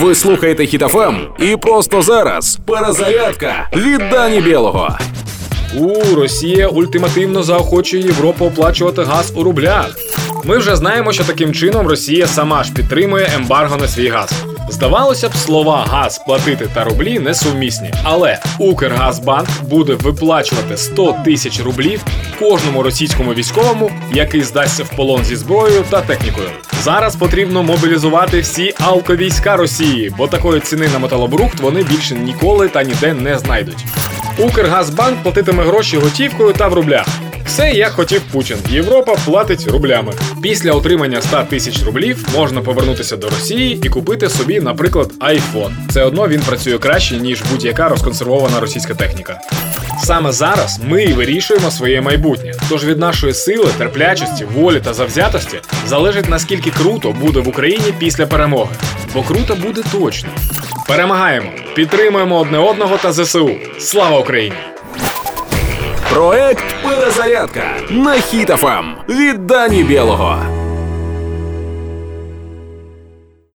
Ви слухаєте Хітофем і просто зараз перезарядка від Дані Білого. У Росія ультимативно заохочує Європу оплачувати газ у рублях. Ми вже знаємо, що таким чином Росія сама ж підтримує ембарго на свій газ. Здавалося б, слова газ платити та рублі несумісні, але Укргазбанк буде виплачувати 100 тисяч рублів кожному російському військовому, який здасться в полон зі зброєю та технікою. Зараз потрібно мобілізувати всі алковійська Росії, бо такої ціни на металобрухт вони більше ніколи та ніде не знайдуть. Укргазбанк платитиме гроші готівкою та в рублях. Все як хотів Путін. Європа платить рублями. Після отримання 100 тисяч рублів можна повернутися до Росії і купити собі, наприклад, iPhone. Все одно він працює краще ніж будь-яка розконсервована російська техніка. Саме зараз ми і вирішуємо своє майбутнє. Тож від нашої сили, терплячості, волі та завзятості залежить наскільки круто буде в Україні після перемоги. Бо круто буде точно. Перемагаємо, підтримуємо одне одного та ЗСУ. Слава Україні! Проект Перезарядка на хітафам від Дані Білого.